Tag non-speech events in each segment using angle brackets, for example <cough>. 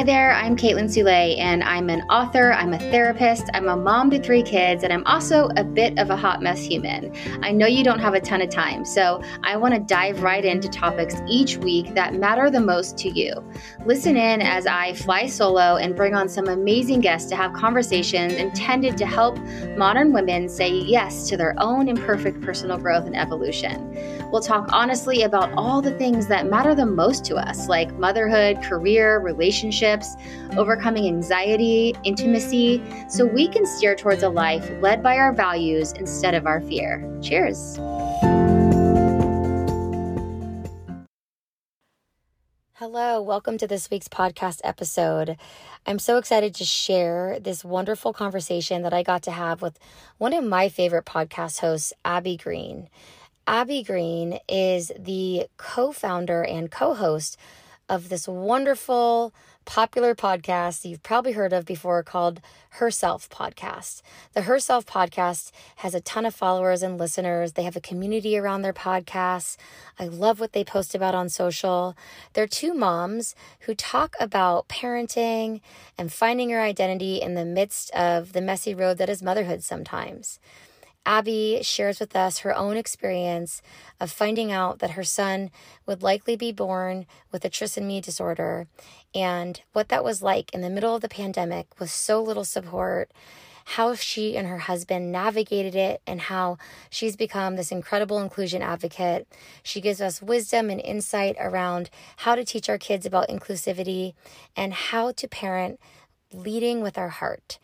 Hi there, I'm Caitlin Soule, and I'm an author, I'm a therapist, I'm a mom to three kids, and I'm also a bit of a hot mess human. I know you don't have a ton of time, so I want to dive right into topics each week that matter the most to you. Listen in as I fly solo and bring on some amazing guests to have conversations intended to help modern women say yes to their own imperfect personal growth and evolution. We'll talk honestly about all the things that matter the most to us, like motherhood, career, relationships, overcoming anxiety, intimacy, so we can steer towards a life led by our values instead of our fear. Cheers. Hello, welcome to this week's podcast episode. I'm so excited to share this wonderful conversation that I got to have with one of my favorite podcast hosts, Abby Green. Abby Green is the co founder and co host of this wonderful, popular podcast you've probably heard of before called Herself Podcast. The Herself Podcast has a ton of followers and listeners. They have a community around their podcasts. I love what they post about on social. They're two moms who talk about parenting and finding your identity in the midst of the messy road that is motherhood sometimes. Abby shares with us her own experience of finding out that her son would likely be born with a trisomy disorder and what that was like in the middle of the pandemic with so little support, how she and her husband navigated it, and how she's become this incredible inclusion advocate. She gives us wisdom and insight around how to teach our kids about inclusivity and how to parent leading with our heart.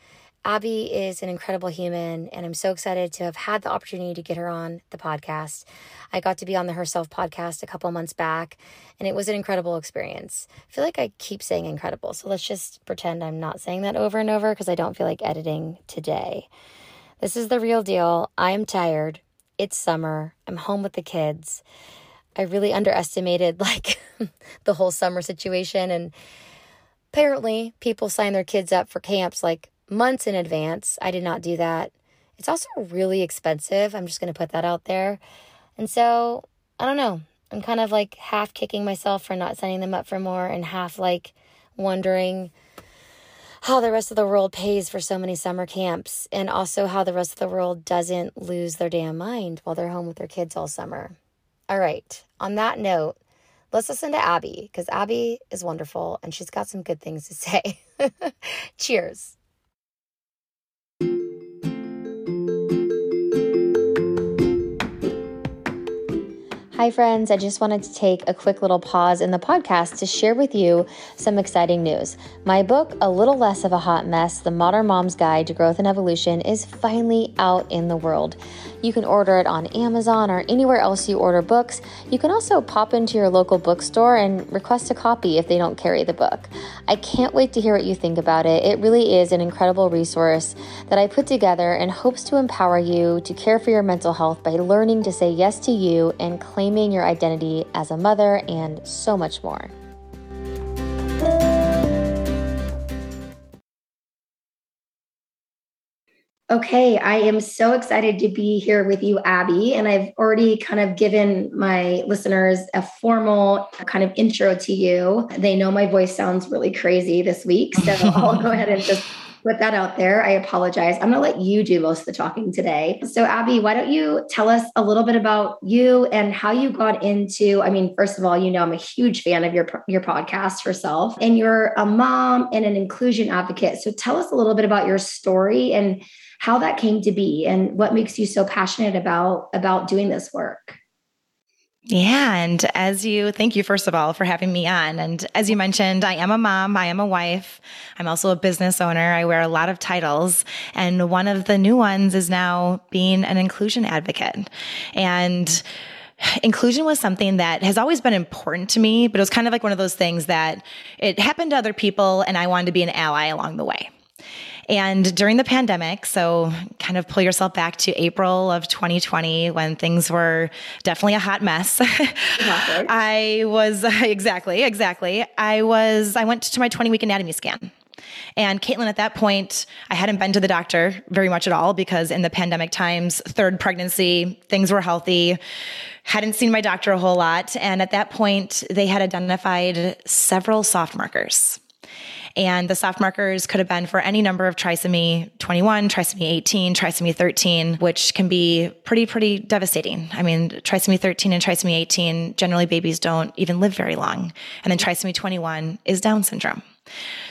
Abby is an incredible human, and I'm so excited to have had the opportunity to get her on the podcast. I got to be on the Herself podcast a couple months back, and it was an incredible experience. I feel like I keep saying incredible, so let's just pretend I'm not saying that over and over because I don't feel like editing today. This is the real deal. I am tired. It's summer. I'm home with the kids. I really underestimated <laughs> like the whole summer situation and apparently people sign their kids up for camps like months in advance. I did not do that. It's also really expensive. I'm just going to put that out there. And so, I don't know. I'm kind of like half kicking myself for not signing them up for more and half like wondering how the rest of the world pays for so many summer camps and also how the rest of the world doesn't lose their damn mind while they're home with their kids all summer. All right. On that note, let's listen to Abby because Abby is wonderful and she's got some good things to <laughs> say. Cheers. Hi, friends. I just wanted to take a quick little pause in the podcast to share with you some exciting news. My book, A Little Less of a Hot Mess The Modern Mom's Guide to Growth and Evolution, is finally out in the world. You can order it on Amazon or anywhere else you order books. You can also pop into your local bookstore and request a copy if they don't carry the book. I can't wait to hear what you think about it. It really is an incredible resource that I put together and hopes to empower you to care for your mental health by learning to say yes to you and claiming your identity as a mother, and so much more. Okay, I am so excited to be here with you, Abby. And I've already kind of given my listeners a formal kind of intro to you. They know my voice sounds really crazy this week. So <laughs> I'll go ahead and just put that out there. I apologize. I'm going to let you do most of the talking today. So, Abby, why don't you tell us a little bit about you and how you got into? I mean, first of all, you know, I'm a huge fan of your your podcast herself, and you're a mom and an inclusion advocate. So, tell us a little bit about your story and how that came to be, and what makes you so passionate about about doing this work. Yeah. And as you, thank you, first of all, for having me on. And as you mentioned, I am a mom, I am a wife, I'm also a business owner. I wear a lot of titles. And one of the new ones is now being an inclusion advocate. And inclusion was something that has always been important to me, but it was kind of like one of those things that it happened to other people and I wanted to be an ally along the way. And during the pandemic, so kind of pull yourself back to April of 2020 when things were definitely a hot mess. <laughs> I was <laughs> exactly, exactly. I was, I went to my 20 week anatomy scan. And Caitlin, at that point, I hadn't been to the doctor very much at all because in the pandemic times, third pregnancy, things were healthy, hadn't seen my doctor a whole lot. And at that point, they had identified several soft markers. And the soft markers could have been for any number of trisomy 21, trisomy 18, trisomy 13, which can be pretty, pretty devastating. I mean, trisomy 13 and trisomy 18, generally babies don't even live very long. And then trisomy 21 is Down syndrome.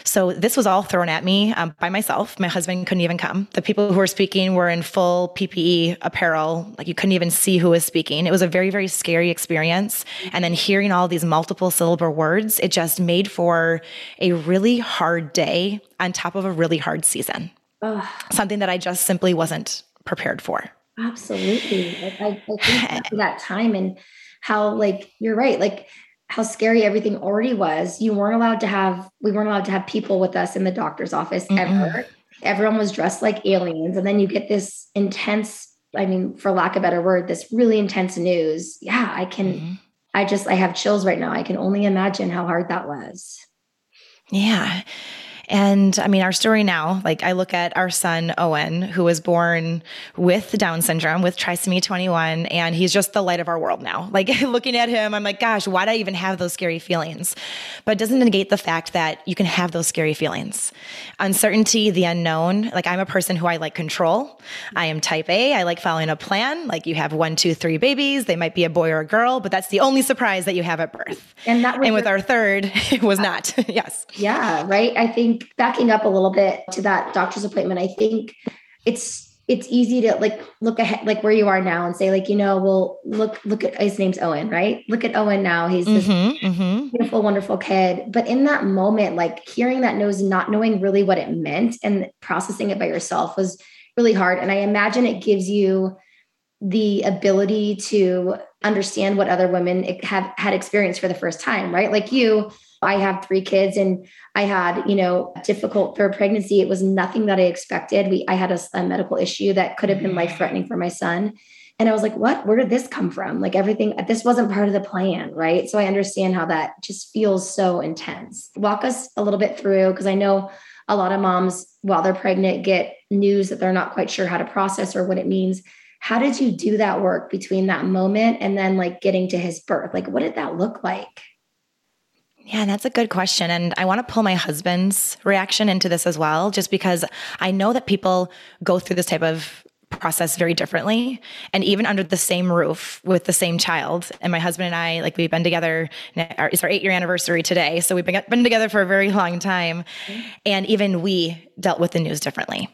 So this was all thrown at me um, by myself. My husband couldn't even come. The people who were speaking were in full PPE apparel. Like you couldn't even see who was speaking. It was a very, very scary experience. And then hearing all these multiple syllable words, it just made for a really hard day on top of a really hard season. Ugh. Something that I just simply wasn't prepared for. Absolutely. I, I think <laughs> that time and how like you're right. Like how scary everything already was. You weren't allowed to have, we weren't allowed to have people with us in the doctor's office mm ever. Everyone was dressed like aliens. And then you get this intense, I mean, for lack of a better word, this really intense news. Yeah, I can, mm-hmm. I just, I have chills right now. I can only imagine how hard that was. Yeah. And I mean, our story now, like I look at our son, Owen, who was born with Down syndrome, with trisomy 21, and he's just the light of our world now. Like <laughs> looking at him, I'm like, gosh, why do I even have those scary feelings? But it doesn't negate the fact that you can have those scary feelings. Uncertainty, the unknown. Like I'm a person who I like control. I am type A. I like following a plan. Like you have one, two, three babies. They might be a boy or a girl, but that's the only surprise that you have at birth. And that and with your- our third, <laughs> it was not. <laughs> yes. Yeah. Right. I think think backing up a little bit to that doctor's appointment, I think it's it's easy to like look ahead like where you are now and say like you know well look look at his name's owen right? Look at owen now. He's this mm-hmm, mm-hmm. beautiful wonderful kid. But in that moment like hearing that news not knowing really what it meant and processing it by yourself was really hard. And i imagine it gives you the ability to understand what other women have had experienced for the first time right? Like you I have three kids and I had, you know, difficult third pregnancy. It was nothing that I expected. We I had a, a medical issue that could have been mm-hmm. life threatening for my son. And I was like, what? Where did this come from? Like everything, this wasn't part of the plan, right? So I understand how that just feels so intense. Walk us a little bit through, because I know a lot of moms, while they're pregnant, get news that they're not quite sure how to process or what it means. How did you do that work between that moment and then like getting to his birth? Like, what did that look like? Yeah, that's a good question. And I want to pull my husband's reaction into this as well, just because I know that people go through this type of process very differently and even under the same roof with the same child and my husband and i like we've been together it's our eight year anniversary today so we've been, been together for a very long time mm-hmm. and even we dealt with the news differently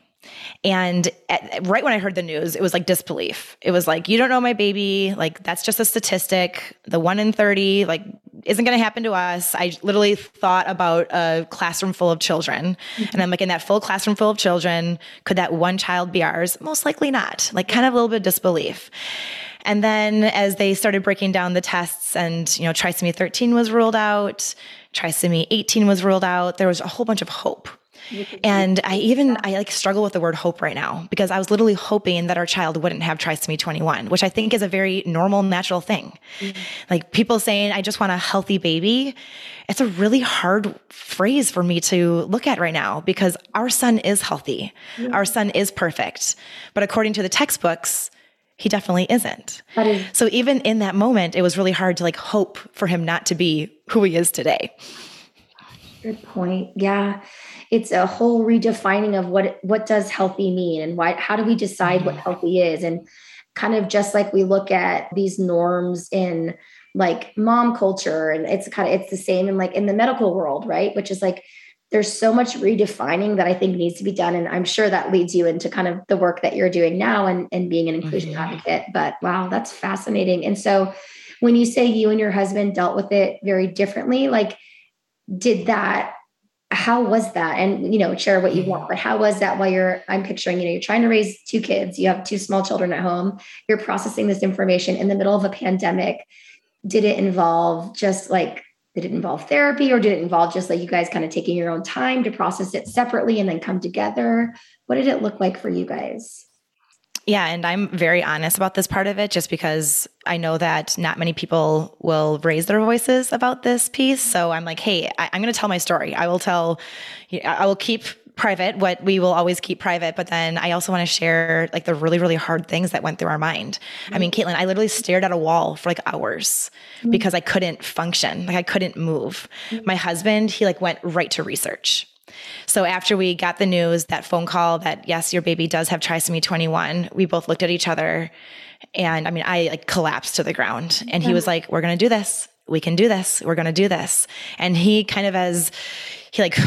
and at, right when I heard the news, it was like disbelief. It was like, you don't know my baby. Like, that's just a statistic. The one in 30, like, isn't going to happen to us. I literally thought about a classroom full of children. Mm-hmm. And I'm like, in that full classroom full of children, could that one child be ours? Most likely not. Like, kind of a little bit of disbelief. And then as they started breaking down the tests and, you know, trisomy 13 was ruled out, trisomy 18 was ruled out, there was a whole bunch of hope and I even I like struggle with the word hope right now because I was literally hoping that our child wouldn't have trisomy 21, which I think is a very normal natural thing. Mm-hmm. Like people saying I just want a healthy baby, it's a really hard phrase for me to look at right now because our son is healthy. Mm-hmm. Our son is perfect. But according to the textbooks, he definitely isn't. Is- so even in that moment, it was really hard to like hope for him not to be who he is today. Good point. Yeah it's a whole redefining of what what does healthy mean and why how do we decide what mm-hmm. healthy is? And kind of just like we look at these norms in like mom culture and it's kind of it's the same in like in the medical world right? Which is like there's so much redefining that i think needs to be done. And i'm sure that leads you into kind of the work that you're doing now and, and being an inclusion mm-hmm. advocate. But wow that's fascinating. And so when you say you and your husband dealt with it very differently like did that how was that? And you know share what you want but how was that while you're i'm picturing you know you're trying to raise two kids you have two small children at home you're processing this information in the middle of a pandemic. Did it involve just like did it involve therapy or did it involve just like you guys kind of taking your own time to process it separately and then come together? What did it look like for you guys yeah, and I'm very honest about this part of it just because I know that not many people will raise their voices about this piece. So I'm like, hey, I, am going to tell my story. I will tell, I will keep private, what we will always keep private, but then I also want to share like the really, really hard things that went through our mind. Mm-hmm. I mean, Caitlin, I literally stared at a wall for like hours mm-hmm. because I couldn't function. Like I couldn't move. Mm-hmm. My husband, he like went right to research. So after we got the news, that phone call that yes, your baby does have trisomy 21, we both looked at each other and I mean, I like collapsed to the ground and he was like, we're going to do this. We can do this. We're going to do this. And he kind of as he like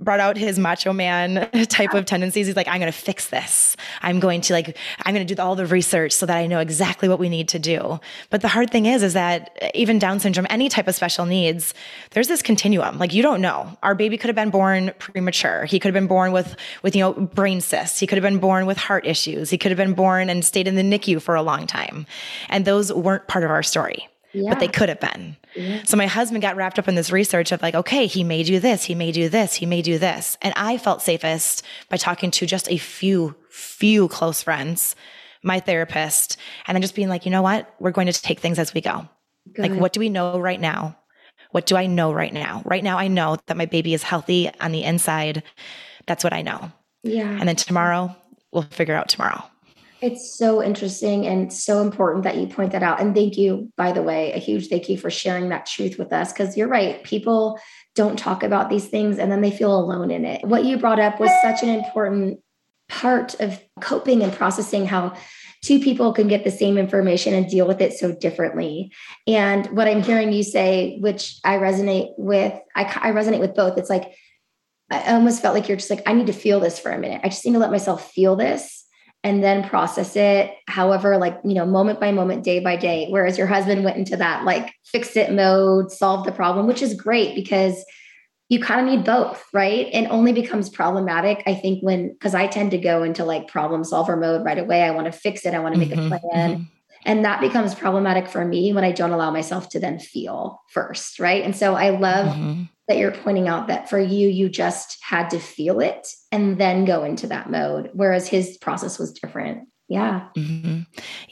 brought out his macho man <laughs> type of tendencies. He's like, I'm going to fix this. I'm going to like, I'm going to do all the research so that I know exactly what we need to do. But the hard thing is, is that even Down syndrome, any type of special needs, there's this continuum. Like you don't know. Our baby could have been born premature. He could have been born with, with, you know, brain cysts. He could have been born with heart issues. He could have been born and stayed in the NICU for a long time. And those weren't part of our story yeah. but they could have been. Yeah. So my husband got wrapped up in this research of like, okay, he may do this, he may do this, he may do this. And I felt safest by talking to just a few, few close friends, my therapist, and then just being like, you know what? We're going to take things as we go. Good. Like, what do we know right now? What do I know right now? Right now, I know that my baby is healthy on the inside. That's what I know. Yeah. And then tomorrow, we'll figure out tomorrow. It's so interesting and so important that you point that out. And thank you, by the way, a huge thank you for sharing that truth with us. Because you're right, people don't talk about these things and then they feel alone in it. What you brought up was such an important part of coping and processing how two people can get the same information and deal with it so differently. And what I'm hearing you say, which I resonate with, I, I resonate with both. It's like, I almost felt like you're just like, I need to feel this for a minute. I just need to let myself feel this and then process it however like you know moment by moment day by day. Whereas your husband went into that like fix it mode solve the problem which is great because you kind of need both right? And only becomes problematic i think when because i tend to go into like problem solver mode right away. I want to fix it. I want to make mm-hmm, a plan. mm-hmm. and that becomes problematic for me when i don't allow myself to then feel first right? And so i love mm-hmm that you're pointing out that for you, you just had to feel it and then go into that mode, whereas his process was different. Yeah. Mm-hmm.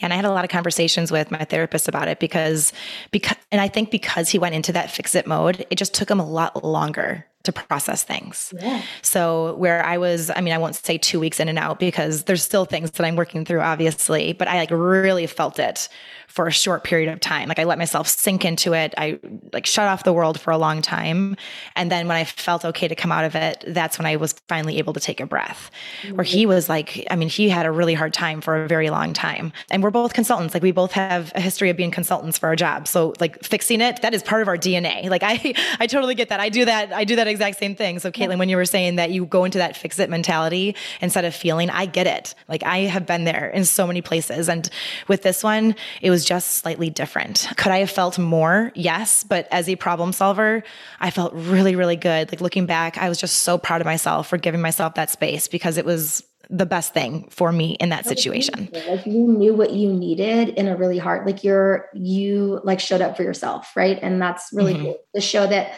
And I had a lot of conversations with my therapist about it because, because, and I think because he went into that fix it mode, it just took him a lot longer to process things. Yeah. So where I was, I mean, I won't say two weeks in and out because there's still things that I'm working through, obviously, but I like really felt it for a short period of time. Like I let myself sink into it. I like shut off the world for a long time. And then when I felt okay to come out of it, that's when I was finally able to take a breath. Mm-hmm. Where he was like, I mean, he had a really hard time for a very long time. And we're both consultants. Like we both have a history of being consultants for our job. So like fixing it, that is part of our DNA. Like I <laughs> I totally get that. I do that, I do that exact same thing. So Caitlin, when you were saying that you go into that fix it mentality instead of feeling, I get it. Like I have been there in so many places. And with this one, it was just slightly different. Could I have felt more? Yes. But as a problem solver, I felt really, really good. Like looking back, I was just so proud of myself for giving myself that space because it was the best thing for me in that situation. Like you knew what you needed in a really hard, like you're, you like showed up for yourself. Right. And that's really mm-hmm. cool to show that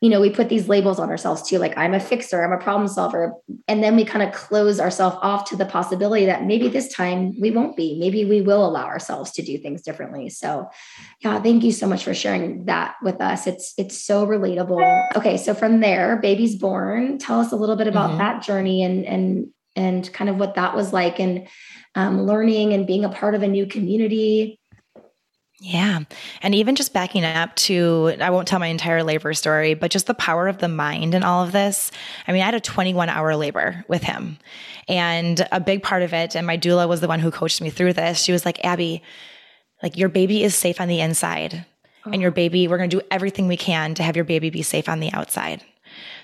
you know, we put these labels on ourselves too, like I'm a fixer, I'm a problem solver. And then we kind of close ourselves off to the possibility that maybe this time we won't be. Maybe we will allow ourselves to do things differently. So yeah, thank you so much for sharing that with us. It's it's so relatable. Okay, so from there, baby's born. Tell us a little bit about mm-hmm. that journey and and and kind of what that was like and um, learning and being a part of a new community yeah. And even just backing up to, I won't tell my entire labor story, but just the power of the mind and all of this. I mean, I had a 21 hour labor with him. And a big part of it, and my doula was the one who coached me through this. She was like, Abby, like your baby is safe on the inside. And oh. your baby, we're going to do everything we can to have your baby be safe on the outside.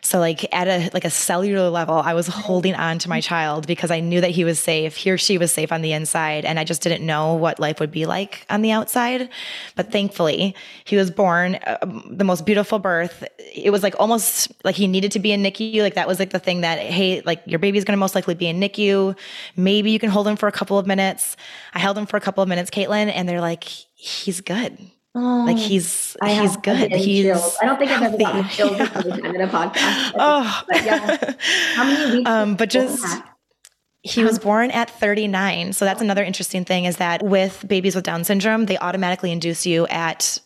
So like at a like a cellular level, I was holding on to my child because I knew that he was safe. He or she was safe on the inside and I just didn't know what life would be like on the outside. But thankfully, he was born uh, the most beautiful birth. It was like almost like he needed to be in NICU. Like that was like the thing that hey, like your baby's going to most likely be in NICU. Maybe you can hold him for a couple of minutes. I held him for a couple of minutes, Caitlin, and they're like he's good Oh, like he's I he's good. He's chills. I don't think I've ever gotten chills yeah. in a podcast. <laughs> Oh, but yeah. How many weeks? <laughs> Um, but just. He was born at 39. So that's another interesting thing is that with babies with Down syndrome, they automatically induce you at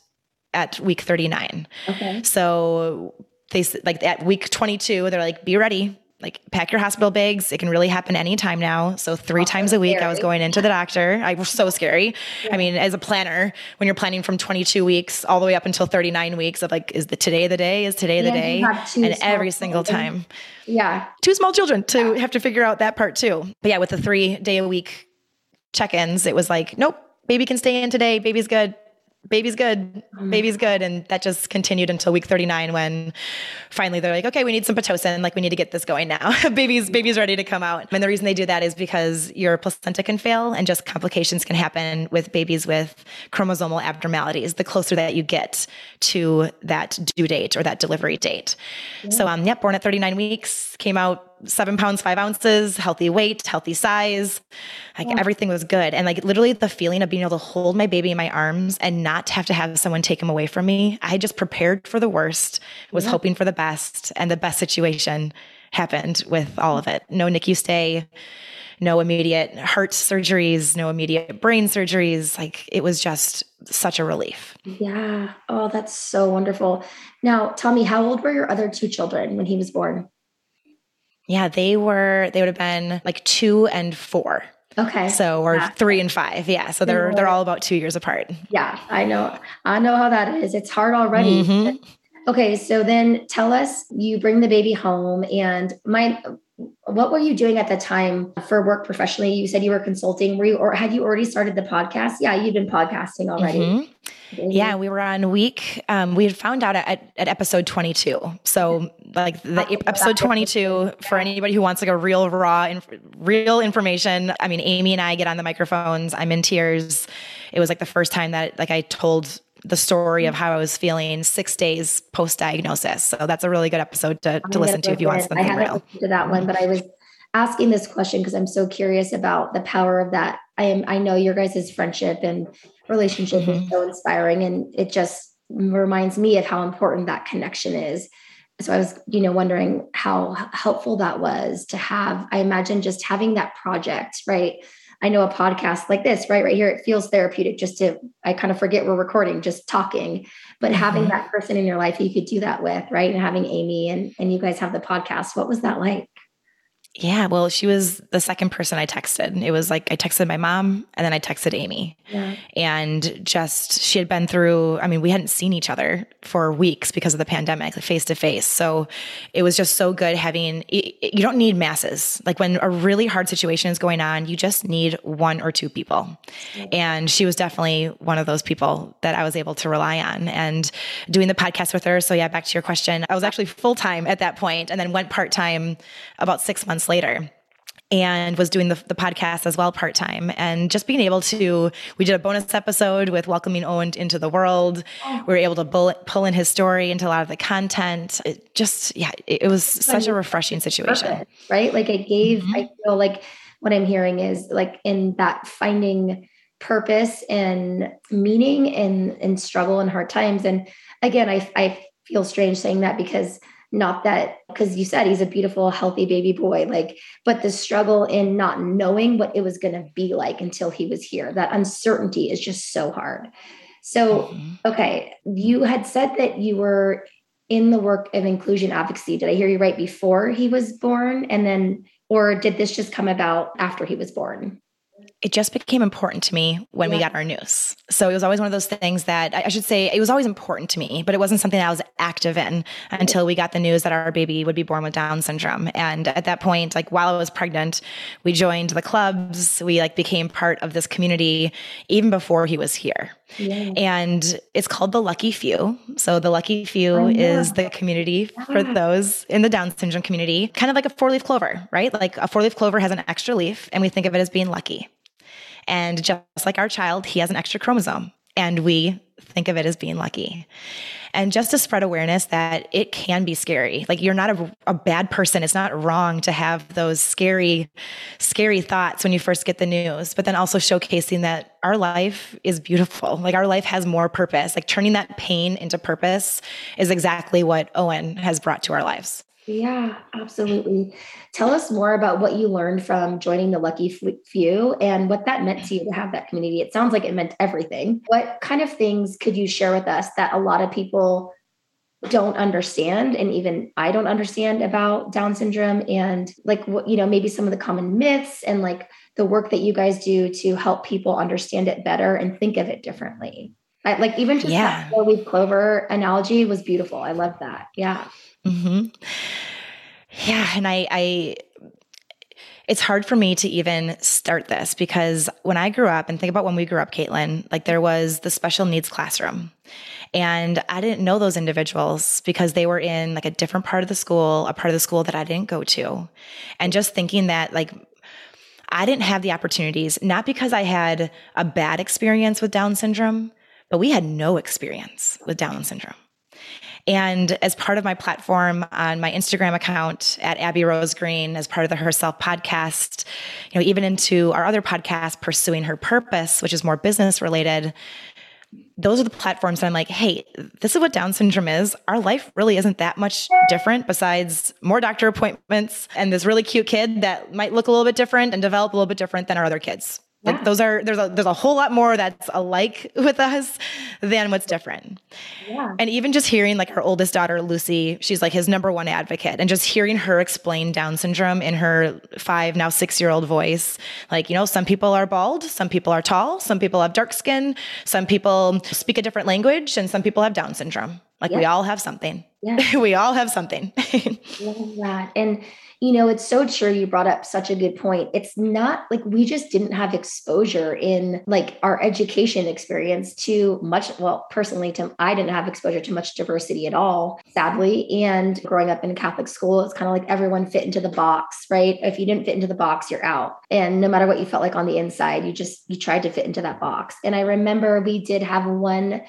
at week 39. Okay. So they like at week 22, they're like, be ready like pack your hospital bags. It can really happen anytime now. So three times a week scary. I was going into the doctor. I was so scary. Yeah. I mean, as a planner, when you're planning from 22 weeks all the way up until 39 weeks of like, is the today the day? Is today the yeah, day? And every single time. Yeah. Two small children to yeah. have to figure out that part too. But yeah, with the three day a week check-ins, it was like, nope, baby can stay in today. Baby's good baby's good, mm. baby's good. And that just continued until week 39 when finally they're like, okay, we need some Pitocin. Like we need to get this going now. <laughs> baby's, baby's ready to come out. And the reason they do that is because your placenta can fail and just complications can happen with babies with chromosomal abnormalities the closer that you get to that due date or that delivery date. Yeah. So, um, yep, born at 39 weeks, came out seven pounds, five ounces, healthy weight, healthy size. Like yeah. everything was good. And like literally the feeling of being able to hold my baby in my arms and not have to have someone take him away from me. I just prepared for the worst, was yeah. hoping for the best, and the best situation happened with all of it. No NICU stay, no immediate heart surgeries, no immediate brain surgeries. Like it was just such a relief. Yeah. Oh, that's so wonderful. Now, tell me, how old were your other two children when he was born? Yeah, they were, they would have been like two and four. Okay. So or yeah. three and five. Yeah. So they're they're all about two years apart. Yeah, I know. I know how that is. It's hard already. Mm-hmm. Okay, so then tell us you bring the baby home and my what were you doing at the time for work professionally? You said you were consulting. Were you or had you already started the podcast? Yeah, you'd been podcasting already. Mm-hmm. Yeah, we were on week. Um, we had found out at, at episode 22. So, like the episode 22 for anybody who wants like a real raw, inf- real information. I mean, Amy and I get on the microphones. I'm in tears. It was like the first time that like I told the story of how I was feeling six days post diagnosis. So that's a really good episode to, to listen to if you want something I haven't real. To that one, but I was asking this question because I'm so curious about the power of that. I am. I know your guys' friendship and relationship mm-hmm. is so inspiring and it just reminds me of how important that connection is so i was you know wondering how helpful that was to have i imagine just having that project right i know a podcast like this right right here it feels therapeutic just to i kind of forget we're recording just talking but mm-hmm. having that person in your life you could do that with right and having amy and and you guys have the podcast what was that like yeah, well, she was the second person I texted. It was like I texted my mom and then I texted Amy. Yeah. And just she had been through, I mean, we hadn't seen each other for weeks because of the pandemic, face to face. So it was just so good having you don't need masses. Like when a really hard situation is going on, you just need one or two people. Yeah. And she was definitely one of those people that I was able to rely on and doing the podcast with her. So yeah, back to your question. I was actually full-time at that point and then went part-time about 6 months months later and was doing the, the podcast as well part time. And just being able to, we did a bonus episode with welcoming Owen into the world. Oh. We were able to bullet, pull in his story into a lot of the content. It just, yeah, it, it was such a refreshing situation. Perfect, right? Like it gave, mm-hmm. I feel like what I'm hearing is like in that finding purpose and meaning and, and struggle and hard times. And again, I, I feel strange saying that because not that because you said he's a beautiful healthy baby boy like but the struggle in not knowing what it was going to be like until he was here that uncertainty is just so hard. So mm-hmm. okay you had said that you were in the work of inclusion advocacy. Did i hear you right before he was born? And then or did this just come about after he was born it just became important to me when yeah. we got our news. So it was always one of those things that I should say it was always important to me, but it wasn't something I was active in until we got the news that our baby would be born with Down syndrome. And at that point, like while I was pregnant, we joined the clubs. We like became part of this community even before he was here. Yeah. And it's called the Lucky Few. So the Lucky Few oh, is the community yeah. for those in the Down syndrome community, kind of like a four leaf clover, right? Like a four leaf clover has an extra leaf, and we think of it as being lucky. And just like our child, he has an extra chromosome, and we think of it as being lucky. And just to spread awareness that it can be scary. Like you're not a, a, bad person. It's not wrong to have those scary, scary thoughts when you first get the news, but then also showcasing that our life is beautiful. Like our life has more purpose. Like turning that pain into purpose is exactly what Owen has brought to our lives. Yeah, absolutely. Tell us more about what you learned from joining the Lucky Few and what that meant to you to have that community. It sounds like it meant everything. What kind of things could you share with us that a lot of people don't understand and even I don't understand about Down syndrome and like what you know maybe some of the common myths and like the work that you guys do to help people understand it better and think of it differently. I, like even just yeah. that four leaf clover analogy was beautiful. I love that. Yeah. Mm-hmm. Yeah, and I, I it's hard for me to even start this because when I grew up and think about when we grew up, Caitlin, like there was the special needs classroom. And I didn't know those individuals because they were in like a different part of the school, a part of the school that I didn't go to. And just thinking that like I didn't have the opportunities, not because I had a bad experience with Down syndrome, but we had no experience with Down syndrome. And as part of my platform on my Instagram account at Abby Rose Green, as part of the Herself podcast, you know, even into our other podcast, Pursuing Her Purpose, which is more business related, those are the platforms that I'm like, hey, this is what Down syndrome is. Our life really isn't that much different besides more doctor appointments and this really cute kid that might look a little bit different and develop a little bit different than our other kids. Like yeah. those are there's a there's a whole lot more that's alike <laughs> with us than what's different. Yeah. And even just hearing like her oldest daughter Lucy, she's like his number one advocate and just hearing her explain down syndrome in her 5 now 6-year-old voice, like you know, some people are bald, some people are tall, some people have dark skin, some people speak a different language and some people have down syndrome. Like yeah. <laughs> we all have something. Yeah. we all have something. Love that. And you know, it's so true. You brought up such a good point. It's not like we just didn't have exposure in like our education experience to much. Well, personally, to I didn't have exposure to much diversity at all, sadly. And growing up in a Catholic school, it's kind of like everyone fit into the box, right? If you didn't fit into the box, you're out. And no matter what you felt like on the inside, you just you tried to fit into that box. And I remember we did have one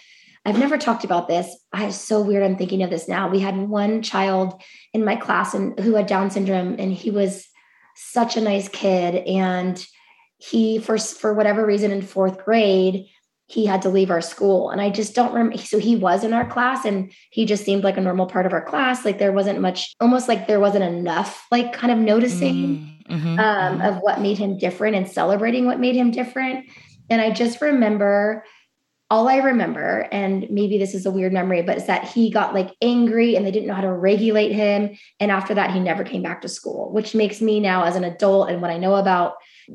I've never talked about this. I it's so weird. I'm thinking of this now. We had one child in my class and who had Down syndrome, and he was such a nice kid. And he, for for whatever reason, in fourth grade, he had to leave our school. And I just don't remember. So he was in our class, and he just seemed like a normal part of our class. Like there wasn't much, almost like there wasn't enough, like kind of noticing mm-hmm. mm-hmm. Um, mm-hmm. of what made him different and celebrating what made him different. And I just remember all I remember, and maybe this is a weird memory, but is that he got like angry and they didn't know how to regulate him. And after that, he never came back to school, which makes me now, as an adult, and what I know about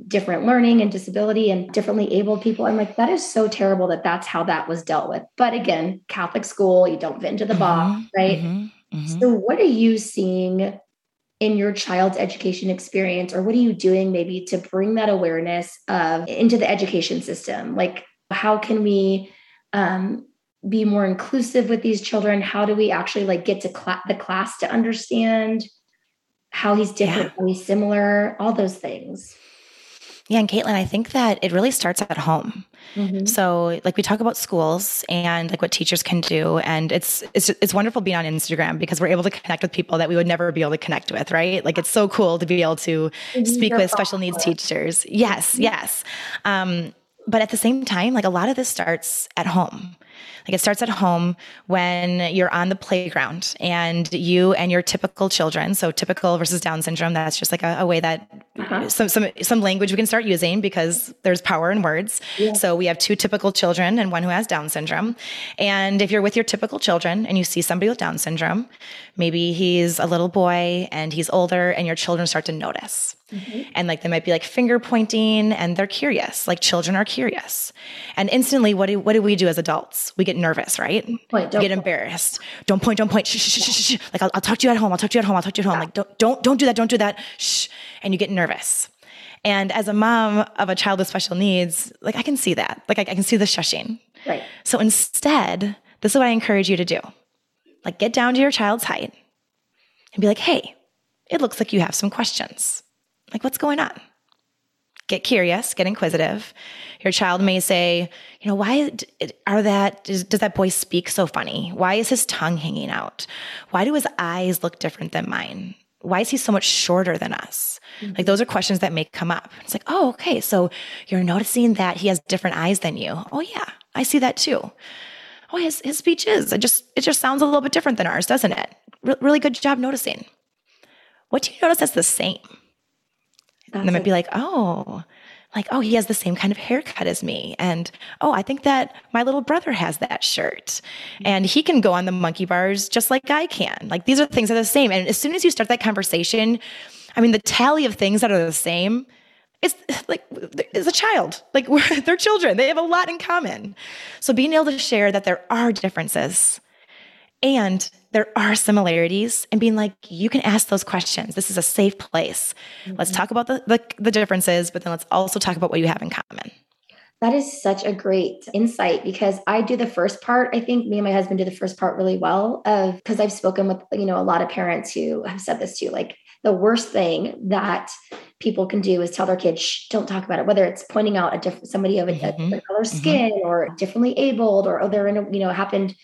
different learning and disability and differently abled people, I'm like, that is so terrible that that's how that was dealt with. But again, Catholic school, you don't fit into the mm-hmm, box, right? Mm-hmm, mm-hmm. So, what are you seeing in your child's education experience, or what are you doing maybe to bring that awareness of into the education system? Like, how can we um, be more inclusive with these children? How do we actually like get to cl- the class to understand how he's different, yeah. how he's similar, all those things? Yeah, and Caitlin, I think that it really starts at home. Mm-hmm. So, like we talk about schools and like what teachers can do, and it's it's it's wonderful being on Instagram because we're able to connect with people that we would never be able to connect with, right? Like it's so cool to be able to speak with special needs teachers. Yes, mm-hmm. yes. Um, but at the same time, like a lot of this starts at home. Like it starts at home when you're on the playground and you and your typical children. So typical versus Down syndrome. That's just like a, a way that uh-huh. some some some language we can start using because there's power in words. Yeah. So we have two typical children and one who has Down syndrome. And if you're with your typical children and you see somebody with Down syndrome, maybe he's a little boy and he's older, and your children start to notice. Mm-hmm. And like they might be like finger pointing and they're curious. Like children are curious. And instantly, what do what do we do as adults? We get nervous, right? Point, we get point. embarrassed. Don't point, don't point. Shh, shh, shh, shh, Like I'll, I'll talk to you at home. I'll talk to you at home. I'll talk to you at home. Like don't don't don't do that. Don't do that. Shh. And you get nervous. And as a mom of a child with special needs, like I can see that. Like I, I can see the shushing. Right. So instead, this is what I encourage you to do. Like get down to your child's height and be like, hey, it looks like you have some questions like, what's going on? Get curious, get inquisitive. Your child may say, you know, why are that, does, does that boy speak so funny? Why is his tongue hanging out? Why do his eyes look different than mine? Why is he so much shorter than us? Mm-hmm. Like, those are questions that may come up. It's like, oh, okay. So you're noticing that he has different eyes than you. Oh, yeah, I see that too. Oh, his, his speech is, it just, it just sounds a little bit different than ours, doesn't it? really good job noticing. What do you notice that's the same? That's and they might be like, oh, like, oh, he has the same kind of haircut as me. And oh, I think that my little brother has that shirt. Mm-hmm. And he can go on the monkey bars just like I can. Like these are things that are the same. And as soon as you start that conversation, I mean, the tally of things that are the same it's <sighs> like is a child like <laughs> they're children they have a lot in common so being able to share that there are differences and there are similarities and being like you can ask those questions this is a safe place mm-hmm. let's talk about the, the, the differences but then let's also talk about what you have in common that is such a great insight because I do the first part. I think me and my husband do the first part really well of because I've spoken with, you know, a lot of parents who have said this too. Like the worst thing that people can do is tell their kids, Shh, don't talk about it, whether it's pointing out a different somebody of a, mm-hmm. different color mm-hmm. skin mm-hmm. or differently abled or oh, they're in a, you know, happened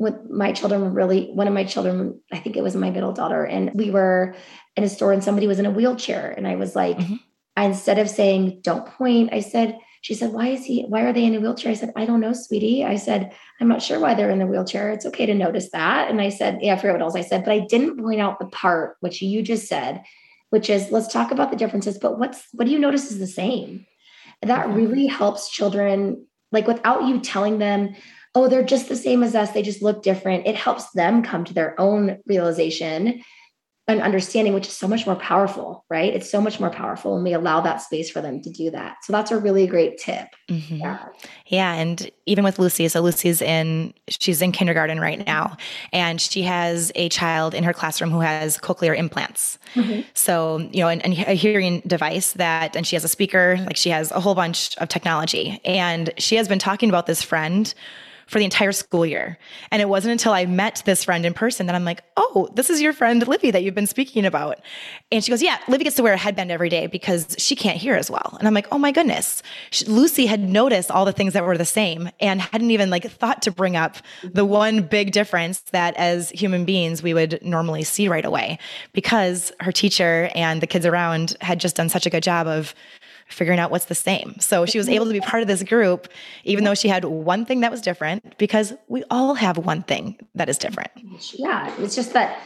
with my children really one of my children i think it was my middle daughter and we were in a store and somebody was in a wheelchair. And i was like mm-hmm. instead of saying don't point i said she said why is he why are they in a wheelchair? I said i don't know sweetie. I said i'm not sure why they're in the wheelchair. It's okay to notice that. And i said yeah i forget what else i said but i didn't point out the part which you just said which is let's talk about the differences but what's what do you notice is the same? That mm-hmm. really helps children like without you telling them oh, they're just the same as us. They just look different. It helps them come to their own realization and understanding, which is so much more powerful, right? It's so much more powerful when we allow that space for them to do that. So that's a really great tip. Mm-hmm. Yeah. Yeah. And even with Lucy, so Lucy's in, she's in kindergarten right now, and she has a child in her classroom who has cochlear implants. Mm-hmm. So, you know, and, and a hearing device that, and she has a speaker, like she has a whole bunch of technology. And she has been talking about this friend for the entire school year. And it wasn't until I met this friend in person that I'm like, oh, this is your friend Livy that you've been speaking about. And she goes, yeah, Livy gets to wear a headband every day because she can't hear as well. And I'm like, oh my goodness. She, Lucy had noticed all the things that were the same and hadn't even like thought to bring up the one big difference that as human beings we would normally see right away because her teacher and the kids around had just done such a good job of figuring out what's the same. So she was able to be part of this group, even though she had one thing that was different, because we all have one thing that is different. Yeah. It's just that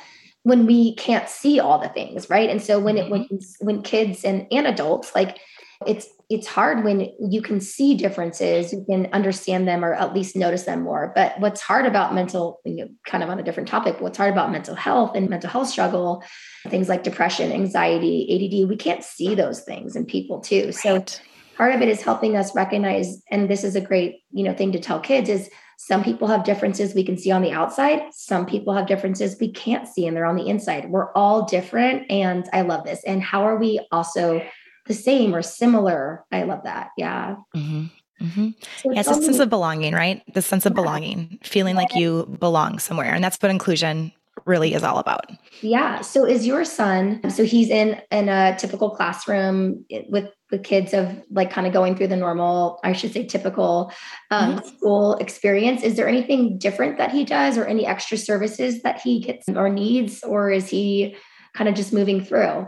when we can't see all the things, right? And so when it when mm-hmm. when kids and, and adults like it's it's hard when you can see differences you can understand them or at least notice them more. But what's hard about mental you know, kind of on a different topic what's hard about mental health and mental health struggle things like depression anxiety add we can't see those things in people too. So right. part of it is helping us recognize and this is a great you know thing to tell kids is some people have differences we can see on the outside some people have differences we can't see and they're on the inside. We're all different and i love this. And how are we also the same or similar. I love that. Yeah. Mm-hmm. Mm-hmm. So yeah, a sense of belonging, right? The sense of yeah. belonging, feeling like you belong somewhere. And that's what inclusion really is all about. Yeah. So is your son, so he's in in a typical classroom with with kids of like kind of going through the normal, I should say typical um, mm-hmm. school experience. Is there anything different that he does or any extra services that he gets or needs, or is he kind of just moving through?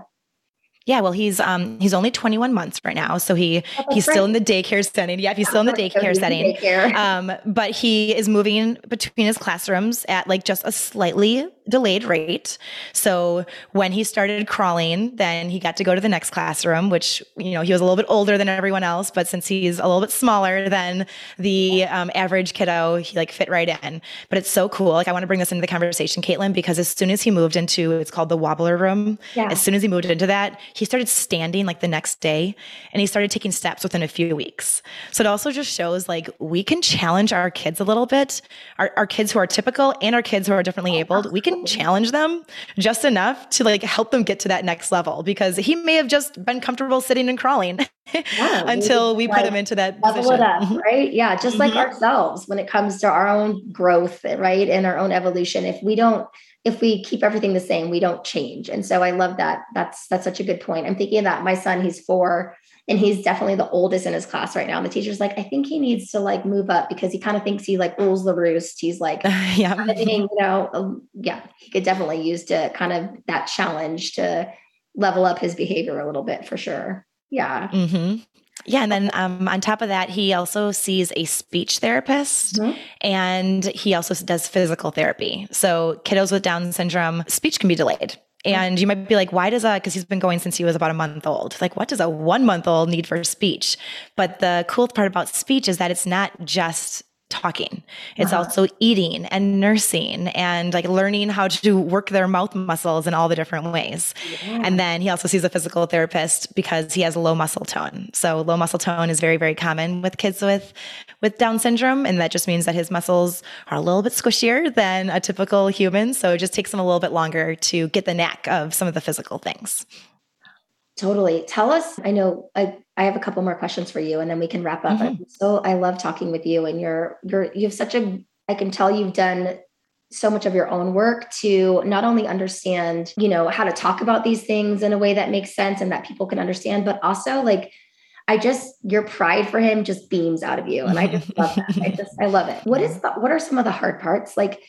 Yeah, well, he's um he's only 21 months right now, so he oh, he's right. still in the daycare setting. Yeah, he's still in the daycare <laughs> setting. Daycare. Um, but he is moving between his classrooms at like just a slightly delayed rate. So when he started crawling, then he got to go to the next classroom, which, you know, he was a little bit older than everyone else, but since he's a little bit smaller than the um, average kiddo, he like fit right in. But it's so cool. Like I want to bring this into the conversation, Caitlin, because as soon as he moved into, it's called the wobbler room. Yeah. As soon as he moved into that, he started standing like the next day and he started taking steps within a few weeks. So it also just shows like we can challenge our kids a little bit, our, our kids who are typical and our kids who are differently abled. We can challenge them just enough to like help them get to that next level because he may have just been comfortable sitting and crawling <laughs> yeah, until we, put him into that level position. Up, mm-hmm. right? Yeah, just mm-hmm. like ourselves when it comes to our own growth, right, and our own evolution. If we don't if we keep everything the same, we don't change. And so I love that. That's that's such a good point. I'm thinking that my son, he's four and he's definitely the oldest in his class right now. And the teacher's like, I think he needs to like move up because he kind of thinks he like rules the roost. He's like, <laughs> yeah, of thinking, you know, um, yeah, he could definitely use to kind of that challenge to level up his behavior a little bit for sure. Yeah. Mm-hmm. Yeah. And then um, on top of that, he also sees a speech therapist mm-hmm. and he also does physical therapy. So, kiddos with Down syndrome, speech can be delayed. And you might be like, why does a, because he's been going since he was about a month old. Like, what does a one month old need for speech? But the cool part about speech is that it's not just talking. It's uh-huh. also eating and nursing and like learning how to work their mouth muscles in all the different ways. Yeah. And then he also sees a physical therapist because he has low muscle tone. So low muscle tone is very very common with kids with with down syndrome and that just means that his muscles are a little bit squishier than a typical human, so it just takes him a little bit longer to get the knack of some of the physical things. Totally. Tell us, I know I, I have a couple more questions for you and then we can wrap up. Mm-hmm. So I love talking with you and you're you're you have such a I can tell you've done so much of your own work to not only understand, you know, how to talk about these things in a way that makes sense and that people can understand, but also like I just your pride for him just beams out of you. And I just love that. I just I love it. What is <laughs> the, what are some of the hard parts? Like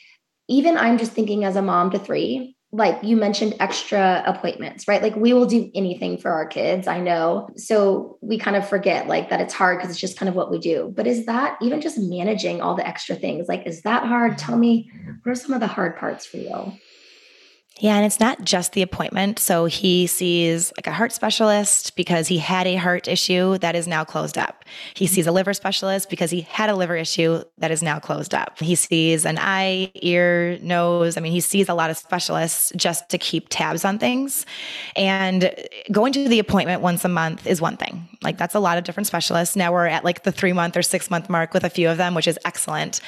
even I'm just thinking as a mom to three, like you mentioned extra appointments right? Like we will do anything for our kids i know. So we kind of forget like that it's hard because it's just kind of what we do. But is that even just managing all the extra things? Like is that hard? Tell me what are some of the hard parts for you yeah, and it's not just the appointment. So he sees like a heart specialist because he had a heart issue that is now closed up. He mm-hmm. sees a liver specialist because he had a liver issue that is now closed up. He sees an eye, ear, nose. I mean, he sees a lot of specialists just to keep tabs on things. And going to the appointment once a month is one thing. Like that's a lot of different specialists. Now we're at like the three month or six month mark with a few of them, which is excellent.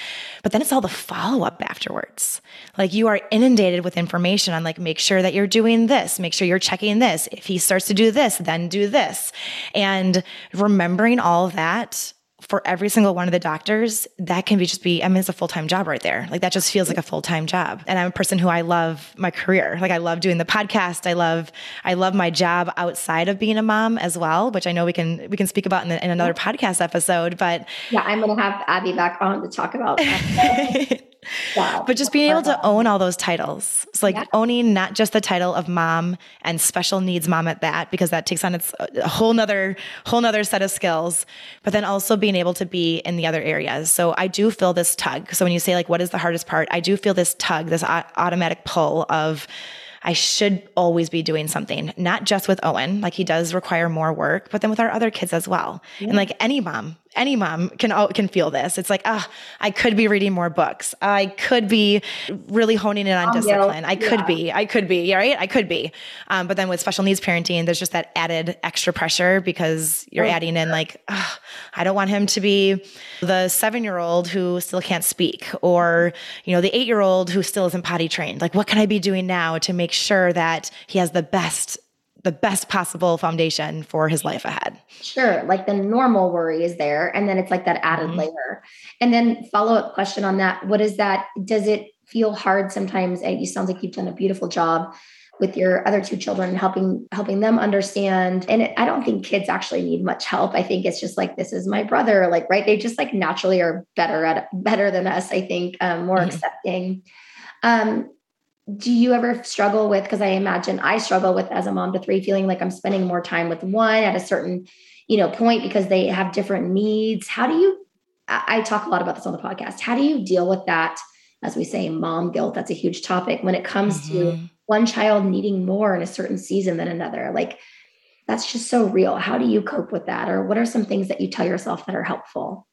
But then it's all the follow up afterwards. Like you are inundated with information on like make sure that you're doing this, make sure you're checking this. If he starts to do this, then do this. And remembering all of that for every single one of the doctors, that can be just be, I mean, it's a full time job right there. Like that just feels like a full time job. And I'm a person who I love my career. Like I love doing the podcast. I love, I love my job outside of being a mom as well, which I know we can, we can speak about in, the, in another podcast episode, but yeah, I'm going to have Abby back on to talk about <laughs> But just being able to own all those titles. It's like yeah. owning not just the title of mom and special needs mom at that, because that takes on its a whole nother, whole nother set of skills, but then also being able to be in the other areas. So I do feel this tug. So when you say like, what is the hardest part? I do feel this tug, this automatic pull of, I should always be doing something, not just with Owen, like he does require more work, but then with our other kids as well. Yeah. And like any mom, any mom can can feel this. It's like, ah, oh, I could be reading more books. I could be really honing in on discipline. I could yeah. be. I could be. Right? I could be. Um, but then with special needs parenting, there's just that added extra pressure because you're oh, adding in like, oh, I don't want him to be the seven year old who still can't speak, or you know, the eight year old who still isn't potty trained. Like, what can I be doing now to make sure that he has the best the best possible foundation for his life ahead. Sure. Like the normal worry is there. And then it's like that added mm-hmm. layer. And then follow up question on that. What is that? Does it feel hard sometimes? And it sounds like you've done a beautiful job with your other two children helping helping them understand and it, i don't think kids actually need much help i think it's just like this is my brother like right they just like naturally are better at better than us i think um, more mm-hmm. accepting um, do you ever struggle with because i imagine i struggle with as a mom to three feeling like i'm spending more time with one at a certain you know point because they have different needs. How do you i talk a lot about this on the podcast. How do you deal with that? As we say mom guilt that's a huge topic when it comes mm-hmm. to one child needing more in a certain season than another. Like that's just so real. How do you cope with that? Or what are some things that you tell yourself that are helpful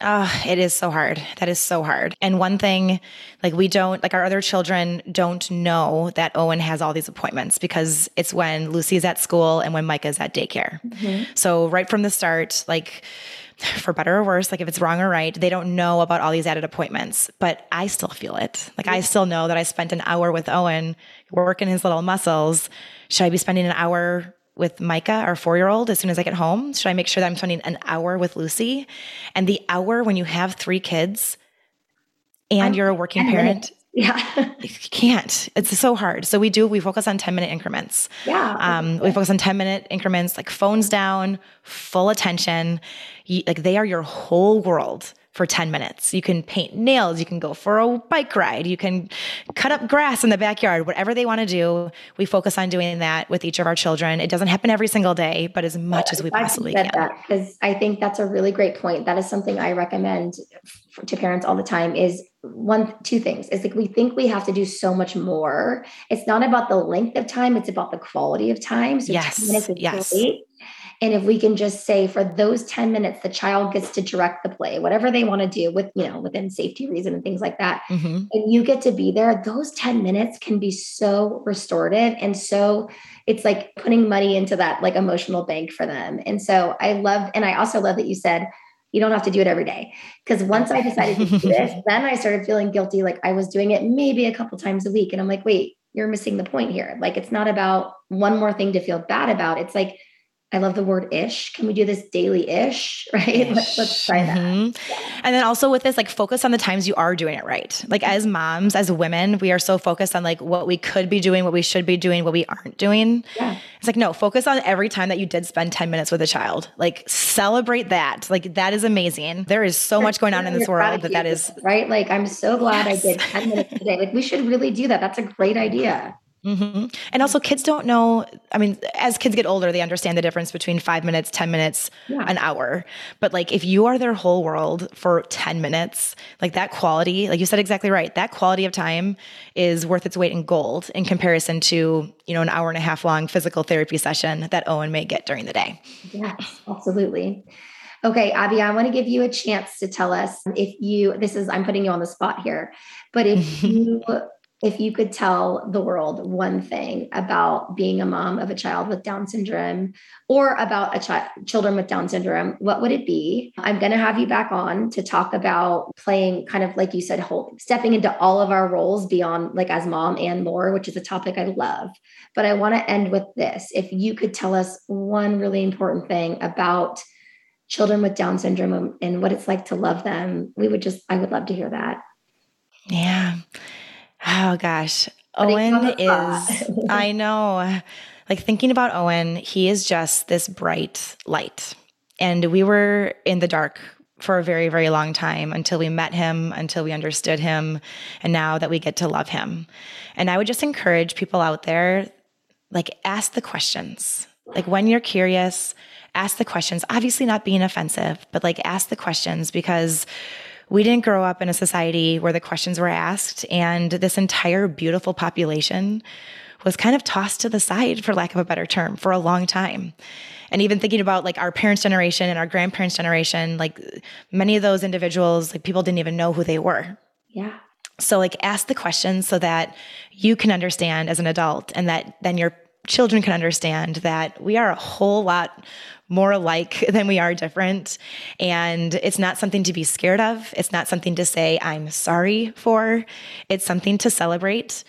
Oh, it is so hard. That is so hard. And one thing, like we don't, like our other children don't know that Owen has all these appointments because it's when Lucy's at school and when Micah's at daycare. Mm-hmm. So right from the start, like for better or worse, like if it's wrong or right, they don't know about all these added appointments, but I still feel it. Like I still know that I spent an hour with Owen working his little muscles. Should I be spending an hour with Micah, our four year old, as soon as I get home? Should I make sure that I'm spending an hour with Lucy? And the hour when you have three kids and I'm, you're a working parent. <laughs> Yeah. you can't. It's so hard. So we do, we focus on 10 minute increments. Yeah. Um, we focus on 10 minute increments, like phones down, full attention. You, like they are your whole world for 10 minutes. You can paint nails, you can go for a bike ride, you can cut up grass in the backyard, whatever they want to do. We focus on doing that with each of our children. It doesn't happen every single day, but as much as we possibly can. Because I think that's a really great point. That is something I recommend to parents all the time is one two things is like we think we have to do so much more it's not about the length of time it's about the quality of time so yes yes great. And if we can just say for those 10 minutes, the child gets to direct the play, whatever they want to do with, you know, within safety reason and things like that. Mm-hmm. And you get to be there, those 10 minutes can be so restorative. And so it's like putting money into that like emotional bank for them. And so I love, and I also love that you said, you don't have to do it every day. Because once I decided to do this, <laughs> then I started feeling guilty. Like I was doing it maybe a couple times a week. And I'm like, wait, you're missing the point here. Like it's not about one more thing to feel bad about. It's like I love the word ish. Can we do this daily ish? <laughs> Right? Let's, let's, try that. Mm-hmm. And then also with this, like focus on the times you are doing it right. Like as moms, as women, we are so focused on like what we could be doing, what we should be doing, what we aren't doing. Yeah. It's like, no, focus on every time that you did spend 10 minutes with a child. Like celebrate that. Like that is amazing. There is so much going on in this world that that is right. Like I'm so glad yes. I did 10 minutes today. Like we should really do that. That's a great idea. Mm-hmm. And also, kids don't know. I mean, as kids get older, they understand the difference between five minutes, 10 minutes, yeah. an hour. But like, if you are their whole world for 10 minutes, like that quality, like you said exactly right, that quality of time is worth its weight in gold in comparison to, you know, an hour and a half long physical therapy session that Owen may get during the day. Yes, absolutely. Okay, Abby, I want to give you a chance to tell us if you, this is, I'm putting you on the spot here, but if <laughs> you if you could tell the world one thing about being a mom of a child with Down syndrome or about a child children with Down syndrome, what would it be? I'm going to have you back on to talk about playing kind of like you said, hold, stepping into all of our roles beyond like as mom and more, which is a topic I love. But I want to end with this. If you could tell us one really important thing about children with Down syndrome and what it's like to love them, we would just, I would love to hear that. Yeah. Oh gosh. Owen is, <laughs> I know, like thinking about Owen, he is just this bright light. And we were in the dark for a very, very long time until we met him, until we understood him, and now that we get to love him. And I would just encourage people out there like, ask the questions. Like, when you're curious, ask the questions. Obviously, not being offensive, but like, ask the questions because we didn't grow up in a society where the questions were asked, and this entire beautiful population was kind of tossed to the side, for lack of a better term, for a long time. And even thinking about like our parents' generation and our grandparents' generation, like many of those individuals, like people didn't even know who they were. Yeah. So, like, ask the questions so that you can understand as an adult and that then your children can understand that we are a whole lot more alike <laughs> than we are different. And it's not something to be scared of. It's not something to say, I'm sorry for. It's something to celebrate.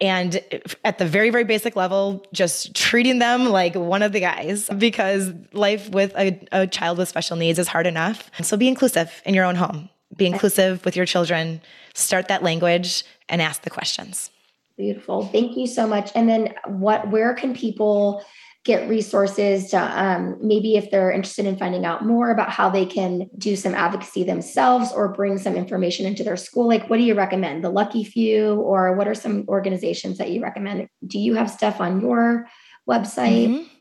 And at the very, very basic level, just treating them like one of the guys because life with a, a child with special needs is hard enough. So be inclusive in your own home, be inclusive with your children, start that language and ask the questions. Beautiful. Thank you so much. And then what where can people get resources to um, maybe if they're interested in finding out more about how they can do some advocacy themselves or bring some information into their school like what do you recommend the lucky few or what are some organizations that you recommend do you have stuff on your website mm-hmm.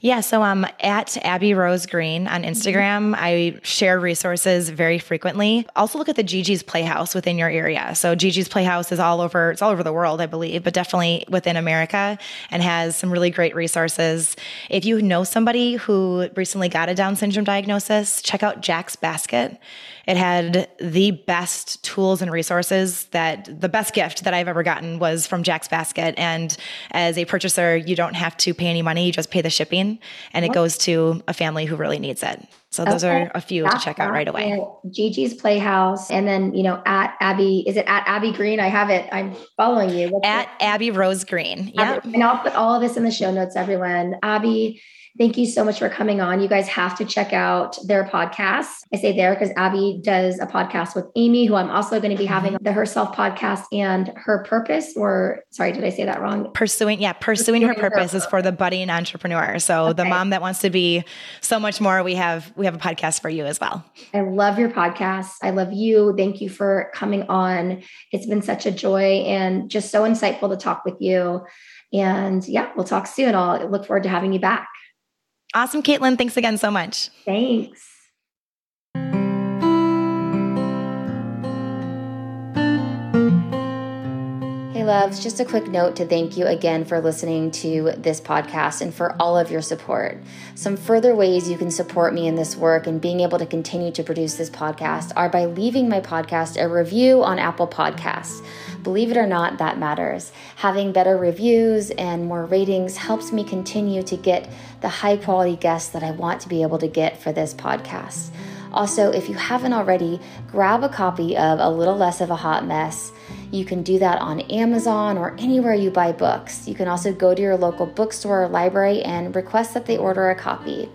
Yeah, so I'm at Abby Rose Green on mm-hmm. Instagram, I share resources very frequently. Also look at the Gigi's Playhouse within your area. So Gigi's Playhouse is all over it's all over the world, I believe, but definitely within America and has some really great resources. If you know somebody who recently got a Down syndrome diagnosis, check out Jack's Basket. It had the best tools and resources that the best gift that I've ever gotten was from Jack's Basket. And as a purchaser, you don't have to pay any money, you just pay the shipping and it goes to a family who really needs it. So those okay. are a few That's to check out right away. Gigi's Playhouse. And then, you know, at Abby, is it at Abby Green? I have it. I'm following you. What's at it? Abby Rose Green. Yeah. And I'll put all of this in the show notes, everyone. Abby, Thank you so much for coming on. You guys have to check out their podcast. I say there because Abby does a podcast with Amy, who I'm also going to be mm-hmm. having the Herself podcast and her purpose, or sorry, did I say that wrong? Pursuing, yeah, pursuing, pursuing her, purpose her is for the budding entrepreneur. So okay. the mom that wants to be so much more, we have we have a podcast for you as well. I love your podcast. I love you. Thank you for coming on. It's been such a joy and just so insightful to talk with you. And yeah, we'll talk soon. I'll look forward to having you back. Awesome, Caitlin. Thanks again so much. Thanks. Loves, just a quick note to thank you again for listening to this podcast and for all of your support. Some further ways you can support me in this work and being able to continue to produce this podcast are by leaving my podcast a review on Apple Podcasts. Believe it or not, that matters. Having better reviews and more ratings helps me continue to get the high quality guests that I want to be able to get for this podcast. Also, if you haven't already, grab a copy of A Little Less of a Hot Mess. You can do that on Amazon or anywhere you buy books. You can also go to your local bookstore or library and request that they order a copy.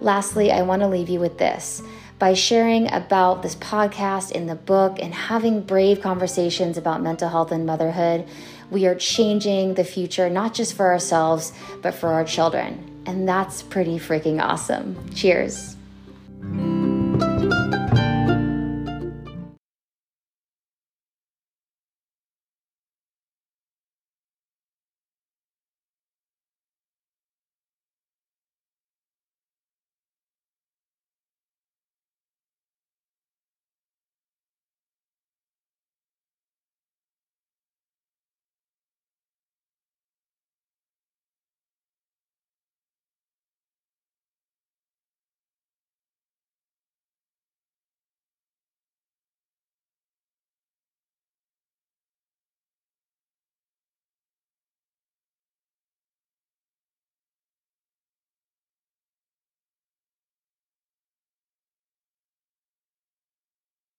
Lastly, I want to leave you with this by sharing about this podcast in the book and having brave conversations about mental health and motherhood, we are changing the future, not just for ourselves, but for our children. And that's pretty freaking awesome. Cheers.